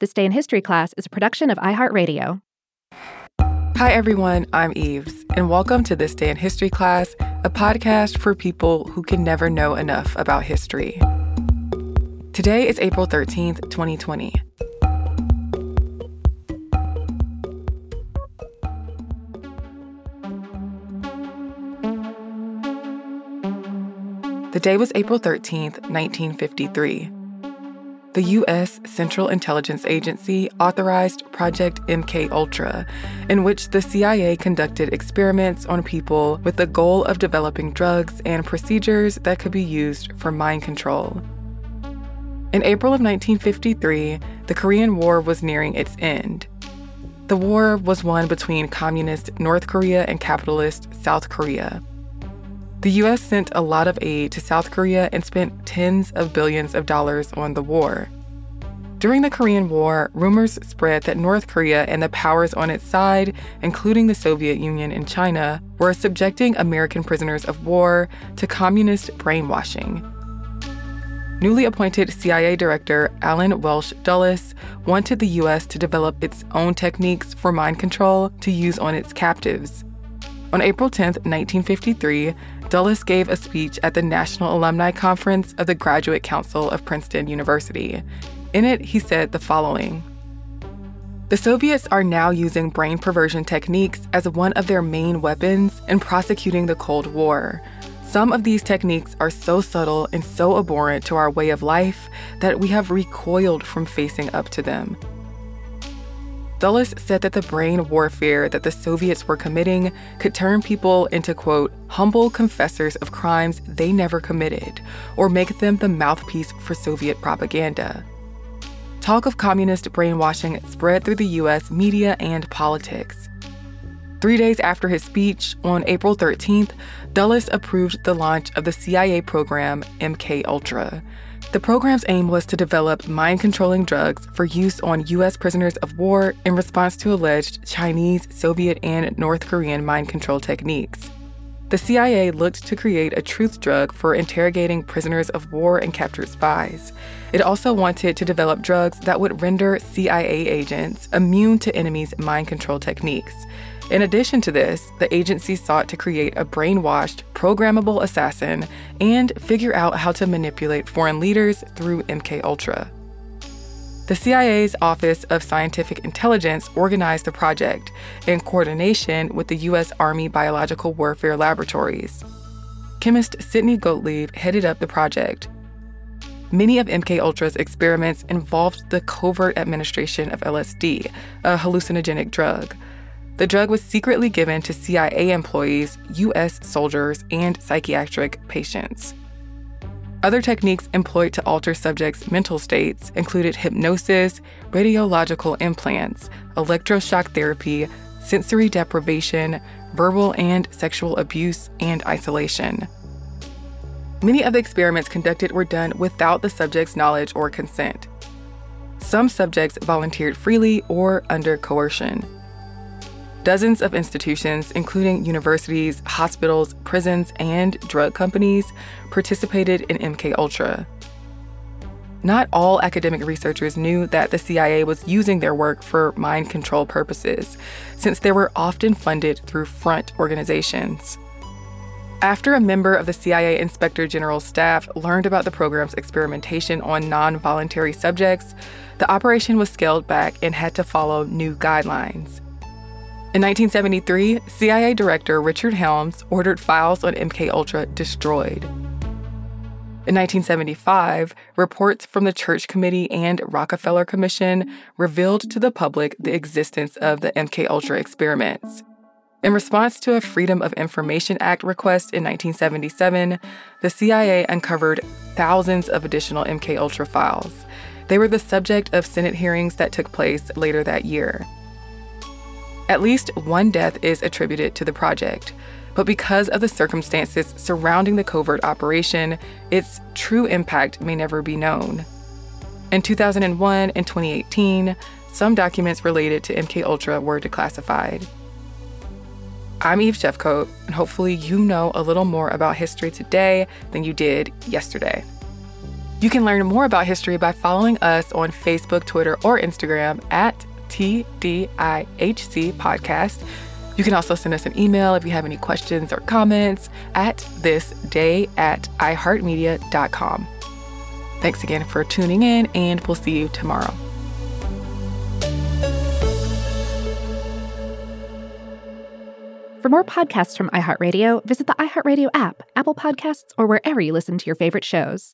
This Day in History class is a production of iHeartRadio. Hi, everyone. I'm Eves, and welcome to This Day in History class, a podcast for people who can never know enough about history. Today is April 13th, 2020. The day was April 13th, 1953 the U.S. Central Intelligence Agency authorized Project MK Ultra, in which the CIA conducted experiments on people with the goal of developing drugs and procedures that could be used for mind control. In April of 1953, the Korean War was nearing its end. The war was one between communist North Korea and capitalist South Korea. The US sent a lot of aid to South Korea and spent tens of billions of dollars on the war. During the Korean War, rumors spread that North Korea and the powers on its side, including the Soviet Union and China, were subjecting American prisoners of war to communist brainwashing. Newly appointed CIA Director Allen Welsh Dulles wanted the U.S. to develop its own techniques for mind control to use on its captives. On April 10, 1953, Dulles gave a speech at the National Alumni Conference of the Graduate Council of Princeton University. In it, he said the following The Soviets are now using brain perversion techniques as one of their main weapons in prosecuting the Cold War. Some of these techniques are so subtle and so abhorrent to our way of life that we have recoiled from facing up to them. Dulles said that the brain warfare that the Soviets were committing could turn people into, quote, humble confessors of crimes they never committed, or make them the mouthpiece for Soviet propaganda. Talk of communist brainwashing spread through the US media and politics. Three days after his speech, on April 13th, Dulles approved the launch of the CIA program MK Ultra, the program's aim was to develop mind controlling drugs for use on U.S. prisoners of war in response to alleged Chinese, Soviet, and North Korean mind control techniques. The CIA looked to create a truth drug for interrogating prisoners of war and captured spies. It also wanted to develop drugs that would render CIA agents immune to enemies' mind control techniques. In addition to this, the agency sought to create a brainwashed, programmable assassin and figure out how to manipulate foreign leaders through MK Ultra. The CIA's Office of Scientific Intelligence organized the project in coordination with the U.S. Army Biological Warfare Laboratories. Chemist Sidney Gottlieb headed up the project. Many of MK Ultra's experiments involved the covert administration of LSD, a hallucinogenic drug. The drug was secretly given to CIA employees, U.S. soldiers, and psychiatric patients. Other techniques employed to alter subjects' mental states included hypnosis, radiological implants, electroshock therapy, sensory deprivation, verbal and sexual abuse, and isolation. Many of the experiments conducted were done without the subject's knowledge or consent. Some subjects volunteered freely or under coercion. Dozens of institutions, including universities, hospitals, prisons, and drug companies, participated in MK Ultra. Not all academic researchers knew that the CIA was using their work for mind control purposes, since they were often funded through front organizations. After a member of the CIA Inspector General's staff learned about the program's experimentation on non voluntary subjects, the operation was scaled back and had to follow new guidelines. In 1973, CIA Director Richard Helms ordered files on MK Ultra destroyed. In 1975, reports from the Church Committee and Rockefeller Commission revealed to the public the existence of the MK Ultra experiments. In response to a Freedom of Information Act request in 1977, the CIA uncovered thousands of additional MK Ultra files. They were the subject of Senate hearings that took place later that year. At least one death is attributed to the project, but because of the circumstances surrounding the covert operation, its true impact may never be known. In 2001 and 2018, some documents related to MK Ultra were declassified. I'm Eve Jeffcoat, and hopefully you know a little more about history today than you did yesterday. You can learn more about history by following us on Facebook, Twitter, or Instagram at TDIHC Podcast. You can also send us an email if you have any questions or comments at thisday at iheartmedia.com. Thanks again for tuning in, and we'll see you tomorrow. For more podcasts from iHeartRadio, visit the iHeartRadio app, Apple Podcasts, or wherever you listen to your favorite shows.